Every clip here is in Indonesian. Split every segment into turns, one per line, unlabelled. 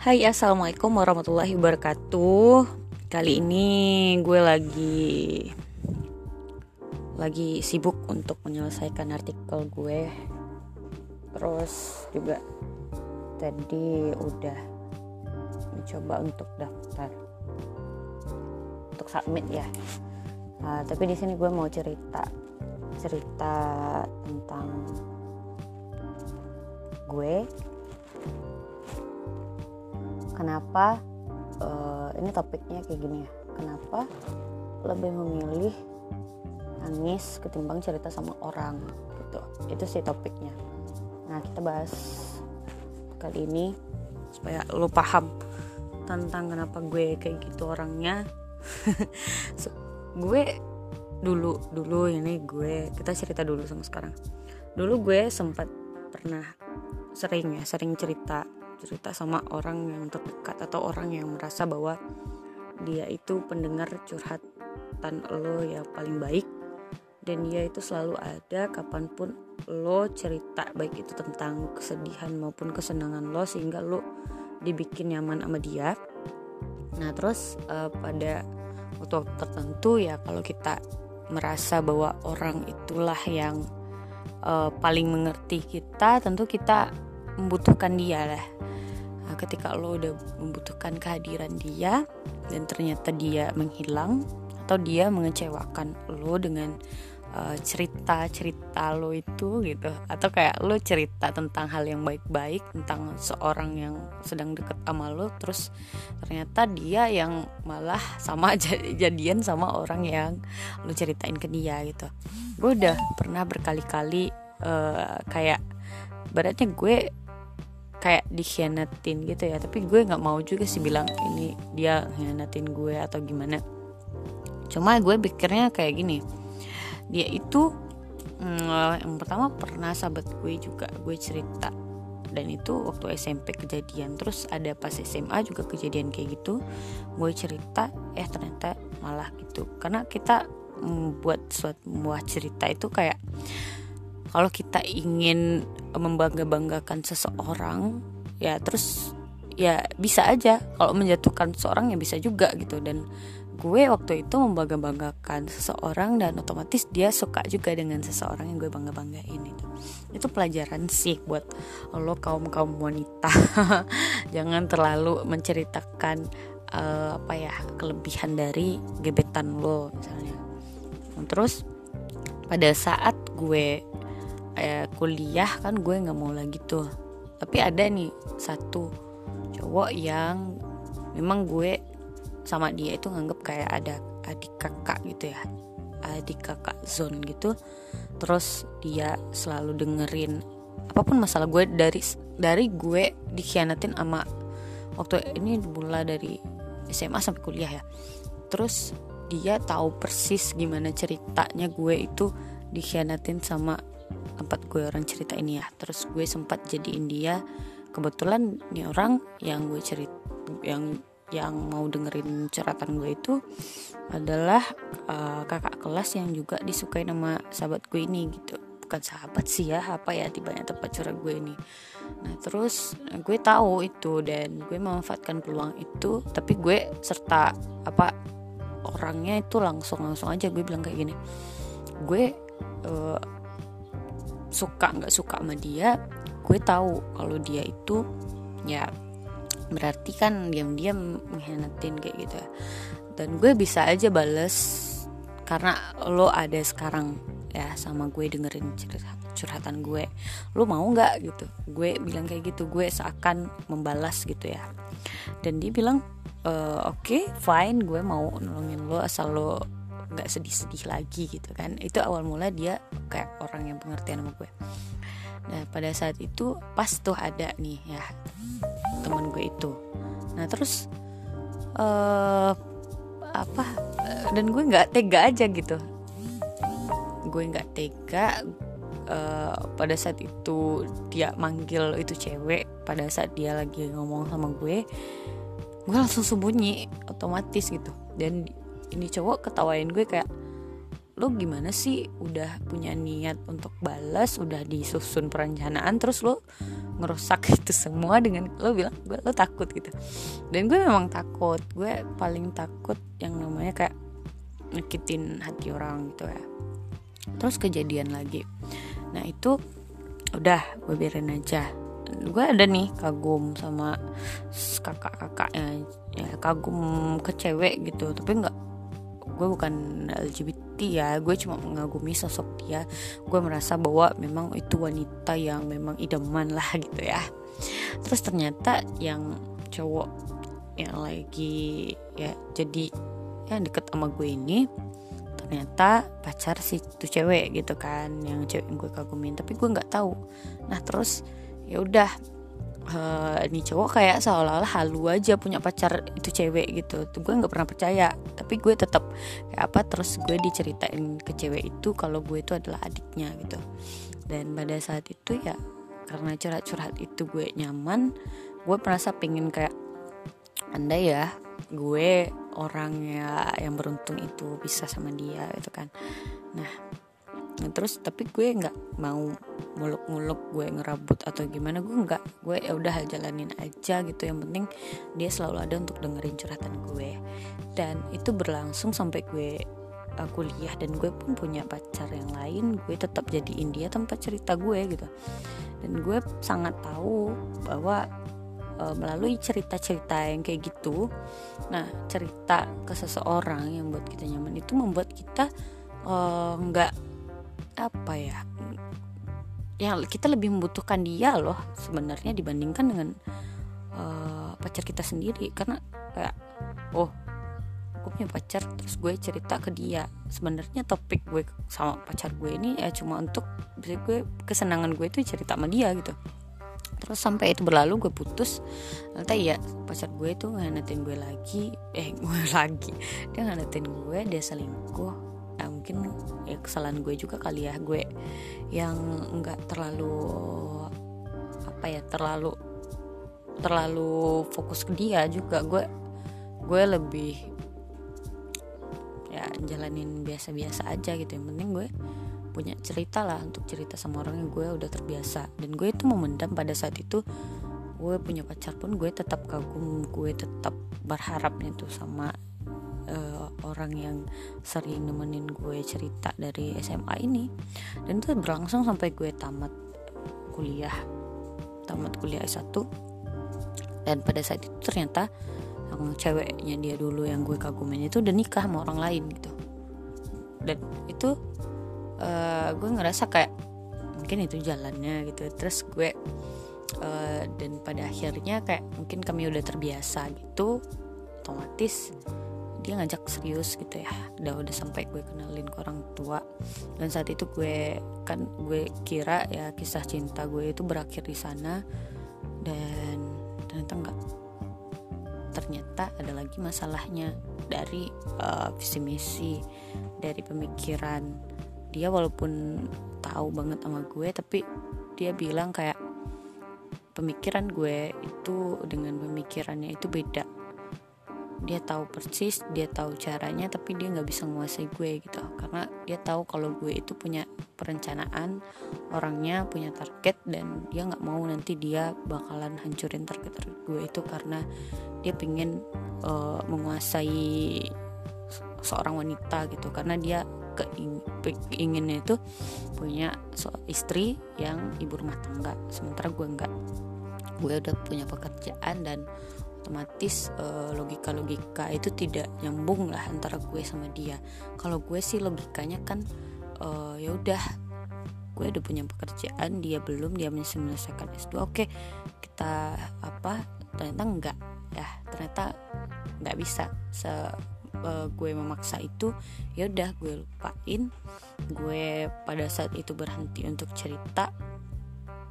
Hai assalamualaikum warahmatullahi wabarakatuh. Kali ini gue lagi Lagi sibuk untuk menyelesaikan artikel gue. Terus juga Tadi udah Mencoba untuk daftar Untuk submit ya. Uh, Tapi di sini gue mau cerita Cerita tentang Gue kenapa uh, ini topiknya kayak gini ya. Kenapa lebih memilih nangis ketimbang cerita sama orang gitu. Itu sih topiknya. Nah kita bahas kali ini supaya lo paham tentang kenapa gue kayak gitu orangnya. So, gue dulu dulu ini gue kita cerita dulu sama sekarang. Dulu gue sempat pernah sering ya sering cerita cerita sama orang yang terdekat atau orang yang merasa bahwa dia itu pendengar curhatan lo yang paling baik. Dan dia itu selalu ada kapan pun lo cerita baik itu tentang kesedihan maupun kesenangan lo sehingga lo dibikin nyaman sama dia. Nah terus uh, pada waktu tertentu ya kalau kita merasa bahwa orang itulah yang uh, paling mengerti kita tentu kita membutuhkan dia lah. Nah, ketika lo udah membutuhkan kehadiran dia dan ternyata dia menghilang atau dia mengecewakan lo dengan uh, cerita-cerita lo itu gitu. Atau kayak lo cerita tentang hal yang baik-baik tentang seorang yang sedang deket sama lo terus ternyata dia yang malah sama jadian sama orang yang lo ceritain ke dia gitu. Gue udah pernah berkali-kali uh, kayak beratnya gue kayak dikhianatin gitu ya. Tapi gue nggak mau juga sih bilang ini dia khianatin gue atau gimana. Cuma gue pikirnya kayak gini. Dia itu mm, yang pertama pernah sahabat gue juga gue cerita. Dan itu waktu SMP kejadian. Terus ada pas SMA juga kejadian kayak gitu. Gue cerita eh ternyata malah gitu. Karena kita membuat suatu cerita itu kayak kalau kita ingin membangga-banggakan seseorang ya terus ya bisa aja. Kalau menjatuhkan seseorang ya bisa juga gitu. Dan gue waktu itu membangga-banggakan seseorang dan otomatis dia suka juga dengan seseorang yang gue bangga-banggain itu. Itu pelajaran sih buat lo kaum kaum wanita. Jangan terlalu menceritakan uh, apa ya kelebihan dari gebetan lo misalnya. Terus pada saat gue eh, kuliah kan gue nggak mau lagi tuh. Tapi ada nih satu cowok yang memang gue sama dia itu nganggep kayak ada adik kakak gitu ya. Adik kakak zone gitu. Terus dia selalu dengerin apa pun masalah gue dari dari gue dikhianatin sama waktu ini mulai dari SMA sampai kuliah ya. Terus dia tahu persis gimana ceritanya gue itu dikhianatin sama tempat gue orang cerita ini ya. Terus gue sempat jadiin dia. Kebetulan nih orang yang gue cerita yang yang mau dengerin ceratan gue itu adalah uh, kakak kelas yang juga disukai nama sahabat gue ini gitu. Bukan sahabat sih ya apa ya di banyak tempat curhat gue ini. Nah terus gue tahu itu dan gue memanfaatkan peluang itu tapi gue serta apa orangnya itu langsung langsung aja gue bilang kayak gini. Gue uh, suka nggak suka sama dia gue tahu kalau dia itu ya berarti kan diam-diam mengkhianatin kayak gitu dan gue bisa aja bales karena lo ada sekarang ya sama gue dengerin cerita curhatan gue. Lo mau nggak gitu? Gue bilang kayak gitu gue seakan membalas gitu ya. Dan dia bilang e, oke okay, fine gue mau nolongin lo asal lo nggak sedih-sedih lagi gitu kan. Itu awal mula dia kayak orang yang pengertian sama gue. Nah pada saat itu pas tuh ada nih ya teman gue itu. Nah terus uh, apa dan gue nggak tega aja gitu. Gue nggak tega uh, pada saat itu dia manggil itu cewek pada saat dia lagi ngomong sama gue gue langsung sembunyi otomatis gitu. Dan ini cowok ketawain gue kayak lo gimana sih udah punya niat untuk balas udah disusun perencanaan terus lo ngerusak itu semua dengan lo bilang gue lo takut gitu. Dan gue memang takut. Gue paling takut yang namanya kayak nyakitin hati orang gitu ya. Terus kejadian lagi. Nah itu udah gue biarin aja. Gue ada nih kagum sama kakak-kakaknya. Ya kagum ke cewek gitu. Tapi nggak gue bukan LGBT ya gue cuma mengagumi sosok dia. Gue merasa bahwa memang itu wanita yang memang idaman lah gitu ya. Terus ternyata yang cowok yang lagi ya jadi yang deket sama gue ini ternyata pacar si tuh cewek gitu kan yang cewek yang gue kagumin. Tapi gue nggak tahu. Nah terus ya udah uh, ini cowok kayak seolah-olah halu aja punya pacar itu cewek gitu. Tuh gue nggak pernah percaya tapi gue tetap kayak apa terus gue diceritain ke cewek itu kalau gue itu adalah adiknya gitu. Dan pada saat itu ya karena curhat-curhat itu gue nyaman gue merasa pengen kayak anda ya gue orang ya yang beruntung itu bisa sama dia gitu kan. Nah, terus tapi gue nggak mau muluk-muluk gue ngerabut atau gimana gue nggak gue ya udah jalanin aja gitu. Yang penting dia selalu ada untuk dengerin curhatan gue. Dan itu berlangsung sampai gue uh, kuliah dan gue pun punya pacar yang lain gue tetap jadiin dia tempat cerita gue gitu. Dan gue sangat tahu bahwa uh, melalui cerita-cerita yang kayak gitu nah cerita ke seseorang yang buat kita nyaman itu membuat kita uh, nggak uh, apa ya? Yang kita lebih membutuhkan dia loh sebenarnya dibandingkan dengan uh, pacar kita sendiri. Karena kayak oh gue punya pacar terus gue cerita ke dia. Sebenarnya topik gue sama pacar gue ini ya cuma untuk bisa gue kesenangan gue itu cerita sama dia gitu. Terus sampai itu berlalu gue putus. Nanti ya pacar gue itu nganatin gue lagi. Eh gue lagi. Dia nganatin gue dia selingkuh mungkin ya kesalahan gue juga kali ya. Gue yang nggak terlalu apa ya terlalu terlalu fokus ke dia juga. Gue gue lebih ya jalanin biasa-biasa aja gitu. Yang penting gue punya cerita lah untuk cerita sama orang yang gue udah terbiasa. Dan gue itu memendam pada saat itu gue punya pacar pun gue tetap kagum gue tetap berharapnya tuh sama uh, orang yang sering nemenin gue cerita dari SMA ini. Dan itu berlangsung sampai gue tamat kuliah tamat kuliah S1 dan pada saat itu ternyata yang ceweknya dia dulu yang gue kagumin itu udah nikah sama orang lain gitu. Dan itu uh, gue ngerasa kayak mungkin itu jalannya gitu. Terus gue uh, dan pada akhirnya kayak mungkin kami udah terbiasa gitu otomatis dia ngajak serius gitu ya. Udah udah sampai gue kenalin ke orang tua. Dan saat itu gue kan gue kira ya kisah cinta gue itu berakhir di sana. Dan ternyata enggak ternyata ada lagi masalahnya dari uh, visi misi dari pemikiran. Dia walaupun tahu banget sama gue tapi dia bilang kayak pemikiran gue itu dengan pemikirannya itu beda dia tahu persis dia tahu caranya tapi dia nggak bisa menguasai gue gitu. Karena dia tahu kalau gue itu punya perencanaan orangnya punya target dan dia nggak mau nanti dia bakalan hancurin target gue itu karena dia pengen uh, menguasai seorang wanita gitu. Karena dia keinginnya itu punya istri yang ibu rumah tangga sementara gue enggak gue udah punya pekerjaan dan otomatis uh, logika-logika itu tidak nyambung lah antara gue sama dia. Kalau gue sih logikanya kan uh, ya udah gue udah punya pekerjaan dia belum dia masih menyelesaikan S2 oke kita apa ternyata enggak. Ya ternyata nggak bisa. Se uh, gue memaksa itu ya udah gue lupain. Gue pada saat itu berhenti untuk cerita.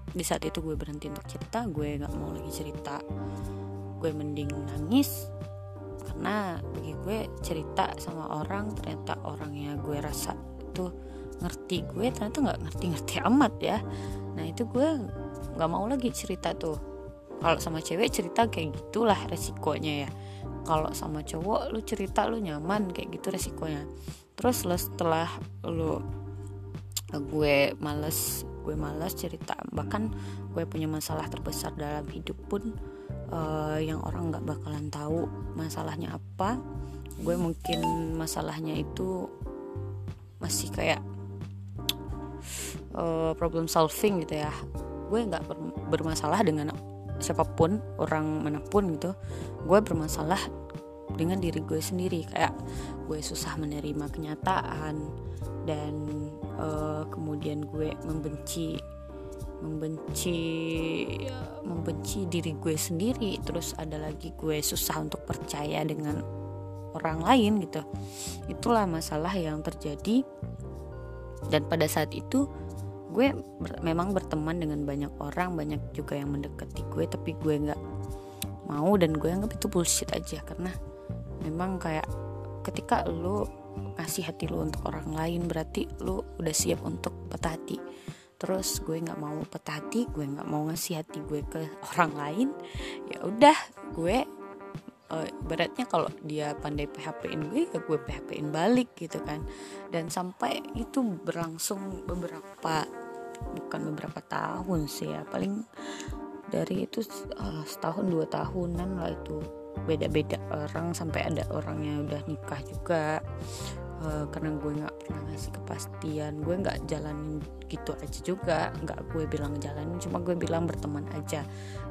Di saat itu gue berhenti untuk cerita gue nggak mau lagi cerita gue mending nangis karena bagi gue cerita sama orang ternyata orangnya gue rasa itu ngerti gue ternyata nggak ngerti-ngerti amat ya. Nah itu gue nggak mau lagi cerita tuh. Kalau sama cewek cerita kayak gitulah resikonya ya. Kalau sama cowok lu cerita lu nyaman kayak gitu resikonya. Terus lo setelah lo gue males gue males cerita bahkan gue punya masalah terbesar dalam hidup pun uh, yang orang nggak bakalan tahu masalahnya apa. Gue mungkin masalahnya itu masih kayak uh, problem solving gitu ya. Gue nggak ber bermasalah dengan siapa pun orang mana pun gitu. Gue bermasalah dengan diri gue sendiri. Kayak gue susah menerima kenyataan dan uh, kemudian gue membenci membenci membenci diri gue sendiri. Terus ada lagi gue susah untuk percaya dengan orang lain gitu. Itulah masalah yang terjadi. Dan pada saat itu gue ber memang berteman dengan banyak orang banyak juga yang mendekati gue tapi gue nggak mau dan gue anggap itu bullshit aja. Karena memang kayak ketika lu ngasih hati lu untuk orang lain berarti lu udah siap untuk patah hati terus gue nggak mau patah hati gue nggak mau ngasih hati gue ke orang lain ya udah gue uh, beratnya kalau dia pandai PHP-in gue ya gue PHP-in balik gitu kan. Dan sampai itu berlangsung beberapa bukan beberapa tahun sih ya paling dari itu uh, setahun dua tahunan lah itu. Beda-beda orang sampai ada orangnya udah nikah juga uh, karena gue nggak pernah ngasih kepastian gue nggak jalanin gitu aja juga. Nggak gue bilang jalanin cuma gue bilang berteman aja.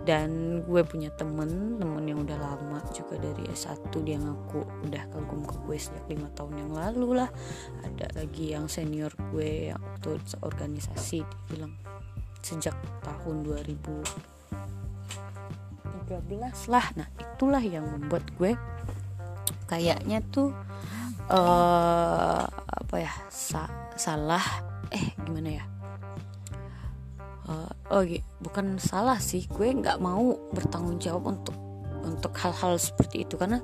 Dan gue punya temen temen yang udah lama juga dari S1 dia ngaku udah kagum ke gue sejak lima tahun yang lalu lah. Ada lagi yang senior gue yang waktu organisasi dia bilang sejak tahun 2000 13 lah. Nah itulah yang membuat gue kayaknya tuh uh, apa ya? Sa salah. Eh gimana ya? Uh, oh bukan salah sih. Gue nggak mau bertanggung jawab untuk untuk hal-hal seperti itu. Karena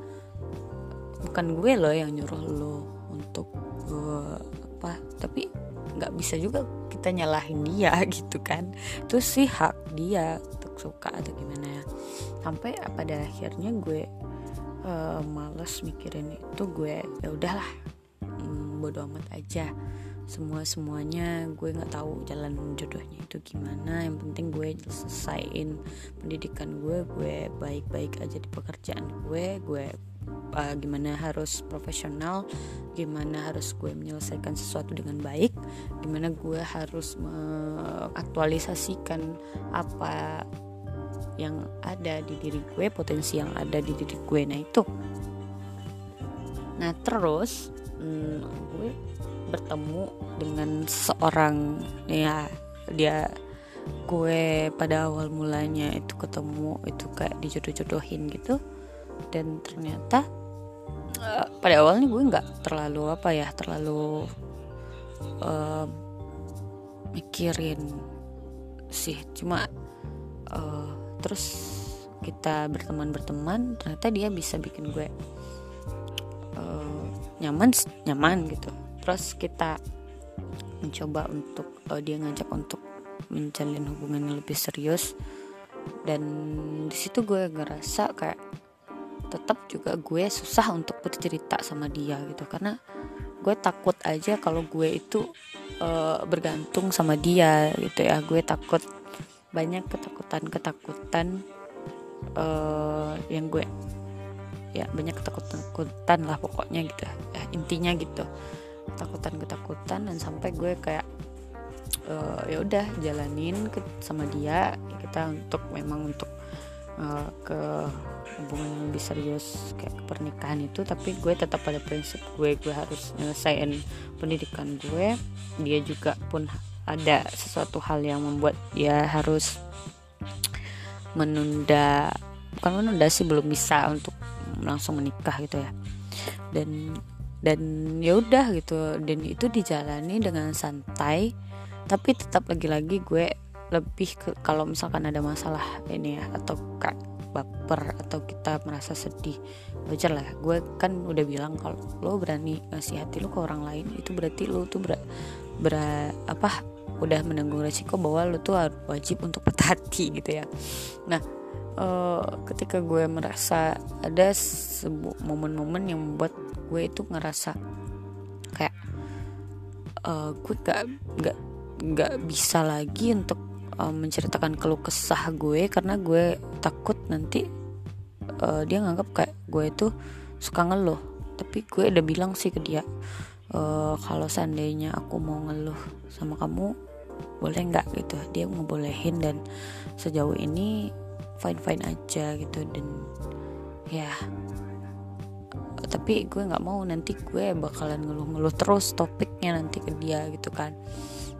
bukan gue loh yang nyuruh lo untuk uh, apa. Tapi nggak bisa juga kita nyalahin dia gitu kan. Itu sih hak dia untuk suka atau gimana ya. Sampai pada akhirnya gue uh, males mikirin itu gue ya udahlah hmm, bodo amat aja. Semua semuanya gue nggak tahu jalan jodohnya itu gimana. Yang penting gue selesaiin pendidikan gue gue baik-baik aja di pekerjaan gue gue uh, gimana harus profesional gimana harus gue menyelesaikan sesuatu dengan baik gimana gue harus mengaktualisasikan apa yang ada di diri gue potensi yang ada di diri gue. Nah itu. Nah terus hmm, gue bertemu dengan seorang ya dia gue pada awal mulanya itu ketemu itu kayak dijodoh-jodohin gitu. Dan ternyata uh, pada awalnya gue nggak terlalu apa ya terlalu uh, mikirin sih. Cuma uh, terus kita berteman berteman ternyata dia bisa bikin gue uh, nyaman nyaman gitu. Terus kita mencoba untuk uh, dia ngajak untuk menjalin hubungan yang lebih serius. Dan di situ gue ngerasa kayak tetap juga gue susah untuk bercerita sama dia gitu. Karena gue takut aja kalau gue itu uh, bergantung sama dia gitu ya. Gue takut banyak ketakutan-ketakutan uh, yang gue ya banyak ketakutan-ketakutan lah pokoknya gitu. Ya intinya gitu. Ketakutan-ketakutan dan sampai gue kayak uh, ya udah jalanin ke, sama dia. Kita untuk memang untuk uh, ke hubungan yang lebih serius kayak pernikahan itu. Tapi gue tetap pada prinsip gue gue harus nyelesain pendidikan gue. Dia juga pun ada sesuatu hal yang membuat dia harus menunda bukan menunda sih belum bisa untuk langsung menikah gitu ya. Dan dan ya udah gitu dan itu dijalani dengan santai. Tapi tetap lagi-lagi gue lebih ke kalau misalkan ada masalah ini ya atau kak baper atau kita merasa sedih wajar lah. Gue kan udah bilang kalau lo berani ngasih hati lo ke orang lain itu berarti lo tuh ber, ber apa udah menanggung resiko bahwa lo tuh wajib untuk patah hati gitu ya. Nah uh, ketika gue merasa ada momen-momen yang membuat gue itu ngerasa kayak uh, gue gak gak gak bisa lagi untuk uh, menceritakan keluh kesah gue karena gue takut nanti uh, dia nganggap kayak gue itu suka ngeluh. Tapi gue udah bilang sih ke dia uh, kalau seandainya aku mau ngeluh sama kamu boleh nggak gitu? Dia ngebolehin dan sejauh ini fine fine aja gitu dan ya. Tapi gue nggak mau nanti gue bakalan ngeluh-ngeluh terus topiknya nanti ke dia gitu kan.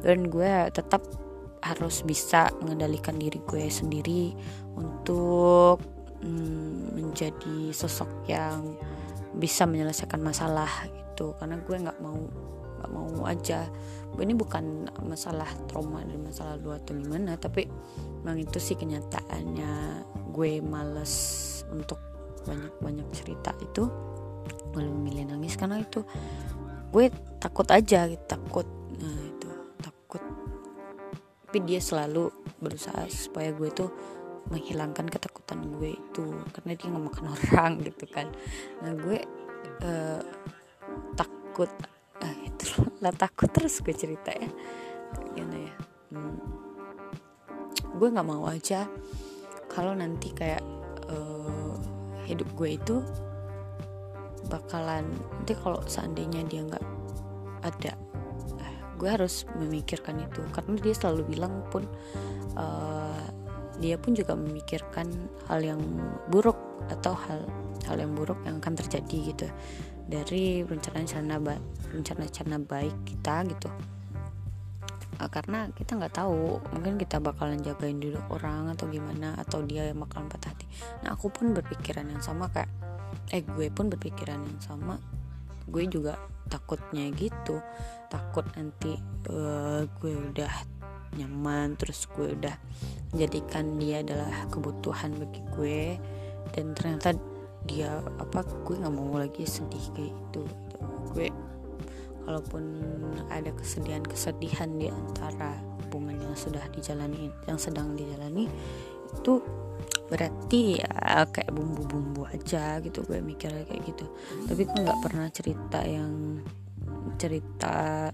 Dan gue tetap harus bisa mengendalikan diri gue sendiri untuk mm, menjadi sosok yang bisa menyelesaikan masalah gitu. Karena gue nggak mau nggak mau aja. Ini bukan masalah trauma dan masalah dua atau gimana tapi memang itu sih kenyataannya gue males untuk banyak-banyak cerita itu. Gue memilih nangis karena itu gue takut aja gitu takut nah itu takut. Tapi dia selalu berusaha supaya gue tuh menghilangkan ketakutan gue itu karena dia nggak makan orang gitu kan. Nah gue uh, takut ah itu lah takut terus gue cerita ya. Gimana ya? Hmm. gue nggak mau aja kalau nanti kayak uh, hidup gue itu bakalan nanti kalau seandainya dia nggak ada eh, gue harus memikirkan itu. Karena dia selalu bilang pun uh, dia pun juga memikirkan hal yang buruk atau hal hal yang buruk yang akan terjadi gitu dari rencana-rencana rencana-rencana baik kita gitu. Uh, karena kita nggak tahu mungkin kita bakalan jagain dulu orang atau gimana atau dia yang bakalan patah hati. Nah aku pun berpikiran yang sama kayak eh gue pun berpikiran yang sama. Gue juga takutnya gitu. Takut nanti uh, gue udah nyaman terus gue udah menjadikan dia adalah kebutuhan bagi gue. Dan ternyata dia apa gue nggak mau lagi sedih kayak itu gue kalaupun ada kesedihan-kesedihan di antara hubungan yang sudah dijalani yang sedang dijalani itu berarti ya kayak bumbu-bumbu aja gitu gue mikir kayak gitu. Tapi gue nggak pernah cerita yang cerita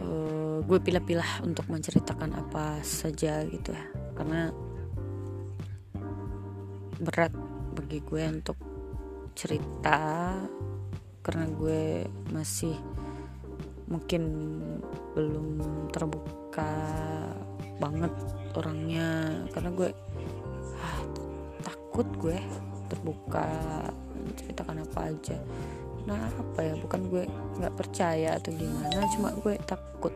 uh, gue pilih-pilih untuk menceritakan apa saja gitu ya. Karena berat bagi gue untuk cerita karena gue masih mungkin belum terbuka banget orangnya. Karena gue ah, takut gue terbuka ceritakan apa aja. Nah apa ya bukan gue nggak percaya atau gimana cuma gue takut.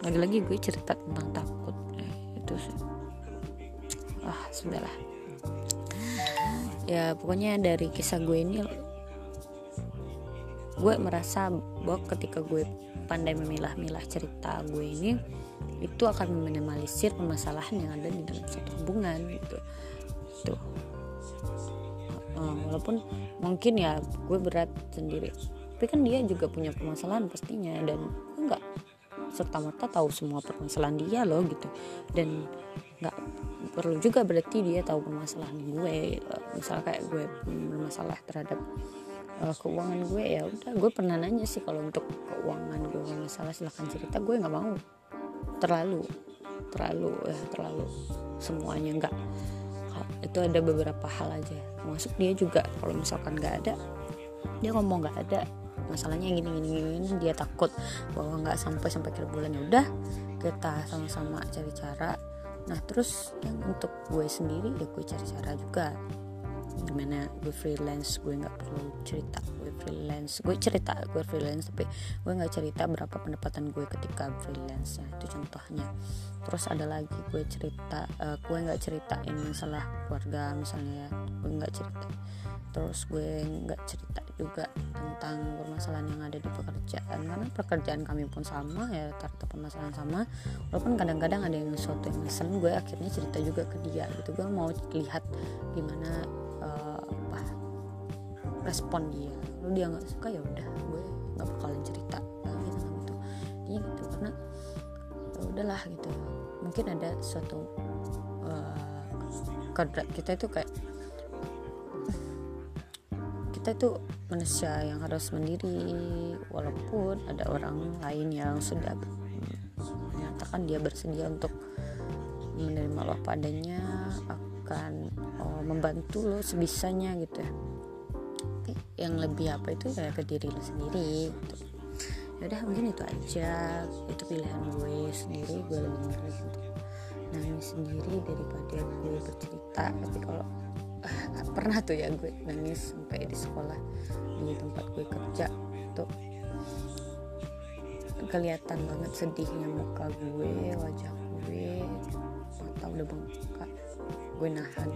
Lagi-lagi gue cerita tentang takut. Eh, itu sih. Ah sudahlah ya pokoknya dari kisah gue ini gue merasa bahwa ketika gue pandai memilah-milah cerita gue ini itu akan meminimalisir permasalahan yang ada di dalam satu hubungan gitu. Tuh uh, walaupun mungkin ya gue berat sendiri. Tapi kan dia juga punya permasalahan pastinya dan gue nggak serta merta tahu semua permasalahan dia loh gitu. Dan perlu juga berarti dia tahu permasalahan gue misal kayak gue bermasalah terhadap uh, keuangan gue ya udah gue pernah nanya sih kalau untuk keuangan gue masalah silahkan cerita gue nggak mau. Terlalu terlalu ya terlalu semuanya enggak itu ada beberapa hal aja. Masuk dia juga kalau misalkan nggak ada dia ngomong nggak ada. Masalahnya gini gini gini dia takut bahwa nggak sampai sampai akhir bulan ya udah kita sama-sama cari cara nah terus yang untuk gue sendiri ya gue cari cara juga. Gimana gue freelance gue nggak perlu cerita gue freelance. Gue cerita gue freelance tapi gue nggak cerita berapa pendapatan gue ketika freelance ya itu contohnya. Terus ada lagi gue cerita uh, gue nggak ceritain masalah keluarga misalnya ya gue nggak cerita. Terus gue nggak cerita juga tentang permasalahan yang ada di pekerjaan. Karena pekerjaan kami pun sama ya rata permasalahan sama. Walaupun kadang-kadang ada yang sesuatu yang ngesen gue akhirnya cerita juga ke dia gitu. Gue mau lihat gimana uh, respon dia. Lalu dia nggak suka ya udah gue nggak bakalan cerita lagi tentang itu. Dia gitu karena ya udahlah gitu. Mungkin ada suatu uh, kita itu kayak kita itu manusia yang harus mandiri walaupun ada orang lain yang sudah menyatakan dia bersedia untuk menerima lo apa adanya akan oh, membantu lo sebisanya gitu ya. Yang lebih apa itu ya ke diri lo sendiri gitu. Ya udah mungkin itu aja. Itu pilihan gue sendiri gue lebih memilih untuk nangis sendiri daripada gue bercerita. Tapi kalau pernah tuh ya gue nangis sampai di sekolah di tempat gue kerja tuh. Kelihatan banget sedihnya muka gue wajah gue mata udah bengkak. Gue nahan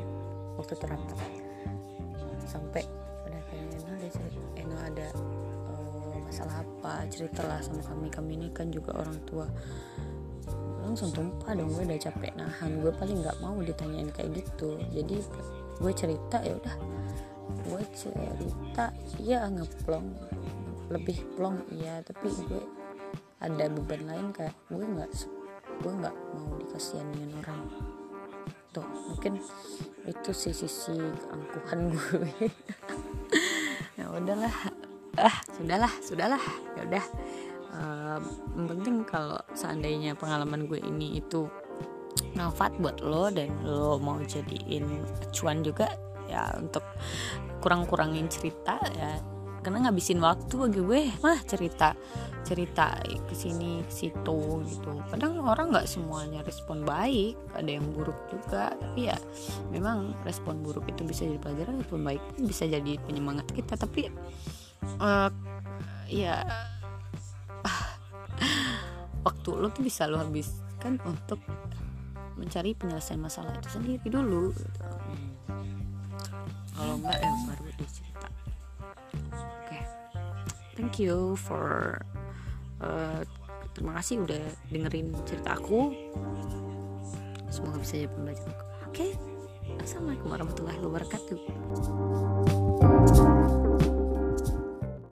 waktu terapat sampai pada kayaknya Eno ada cerita Eno ada uh, masalah apa ceritalah sama kami. Kami ini kan juga orang tua. Langsung tumpah dong gue udah capek nahan. Gue paling nggak mau ditanyain kayak gitu. Jadi gue cerita ya udah. Gue cerita ya ngeplong. Lebih plong iya tapi gue ada beban lain kayak gue nggak gue nggak mau dikasihanin orang. Tuh mungkin itu sih sisi keangkuhan gue ya udahlah. Ah sudahlah sudahlah. Ya udah. Uh, penting kalau seandainya pengalaman gue ini itu manfaat buat lo dan lo mau jadiin acuan juga ya untuk kurang-kurangin cerita ya. Karena ngabisin waktu bagi gue mah cerita cerita ke sini situ gitu. Kadang orang nggak semuanya respon baik ada yang buruk juga. Tapi ya memang respon buruk itu bisa jadi pelajaran respon baik bisa jadi penyemangat kita. Tapi uh, ya waktu lo tuh bisa lo habiskan untuk mencari penyelesaian masalah itu sendiri dulu gitu. kalau enggak ya baru dicerita oke okay. thank you for uh, terima kasih udah dengerin cerita aku semoga bisa jadi pembelajaran oke okay. assalamualaikum warahmatullahi wabarakatuh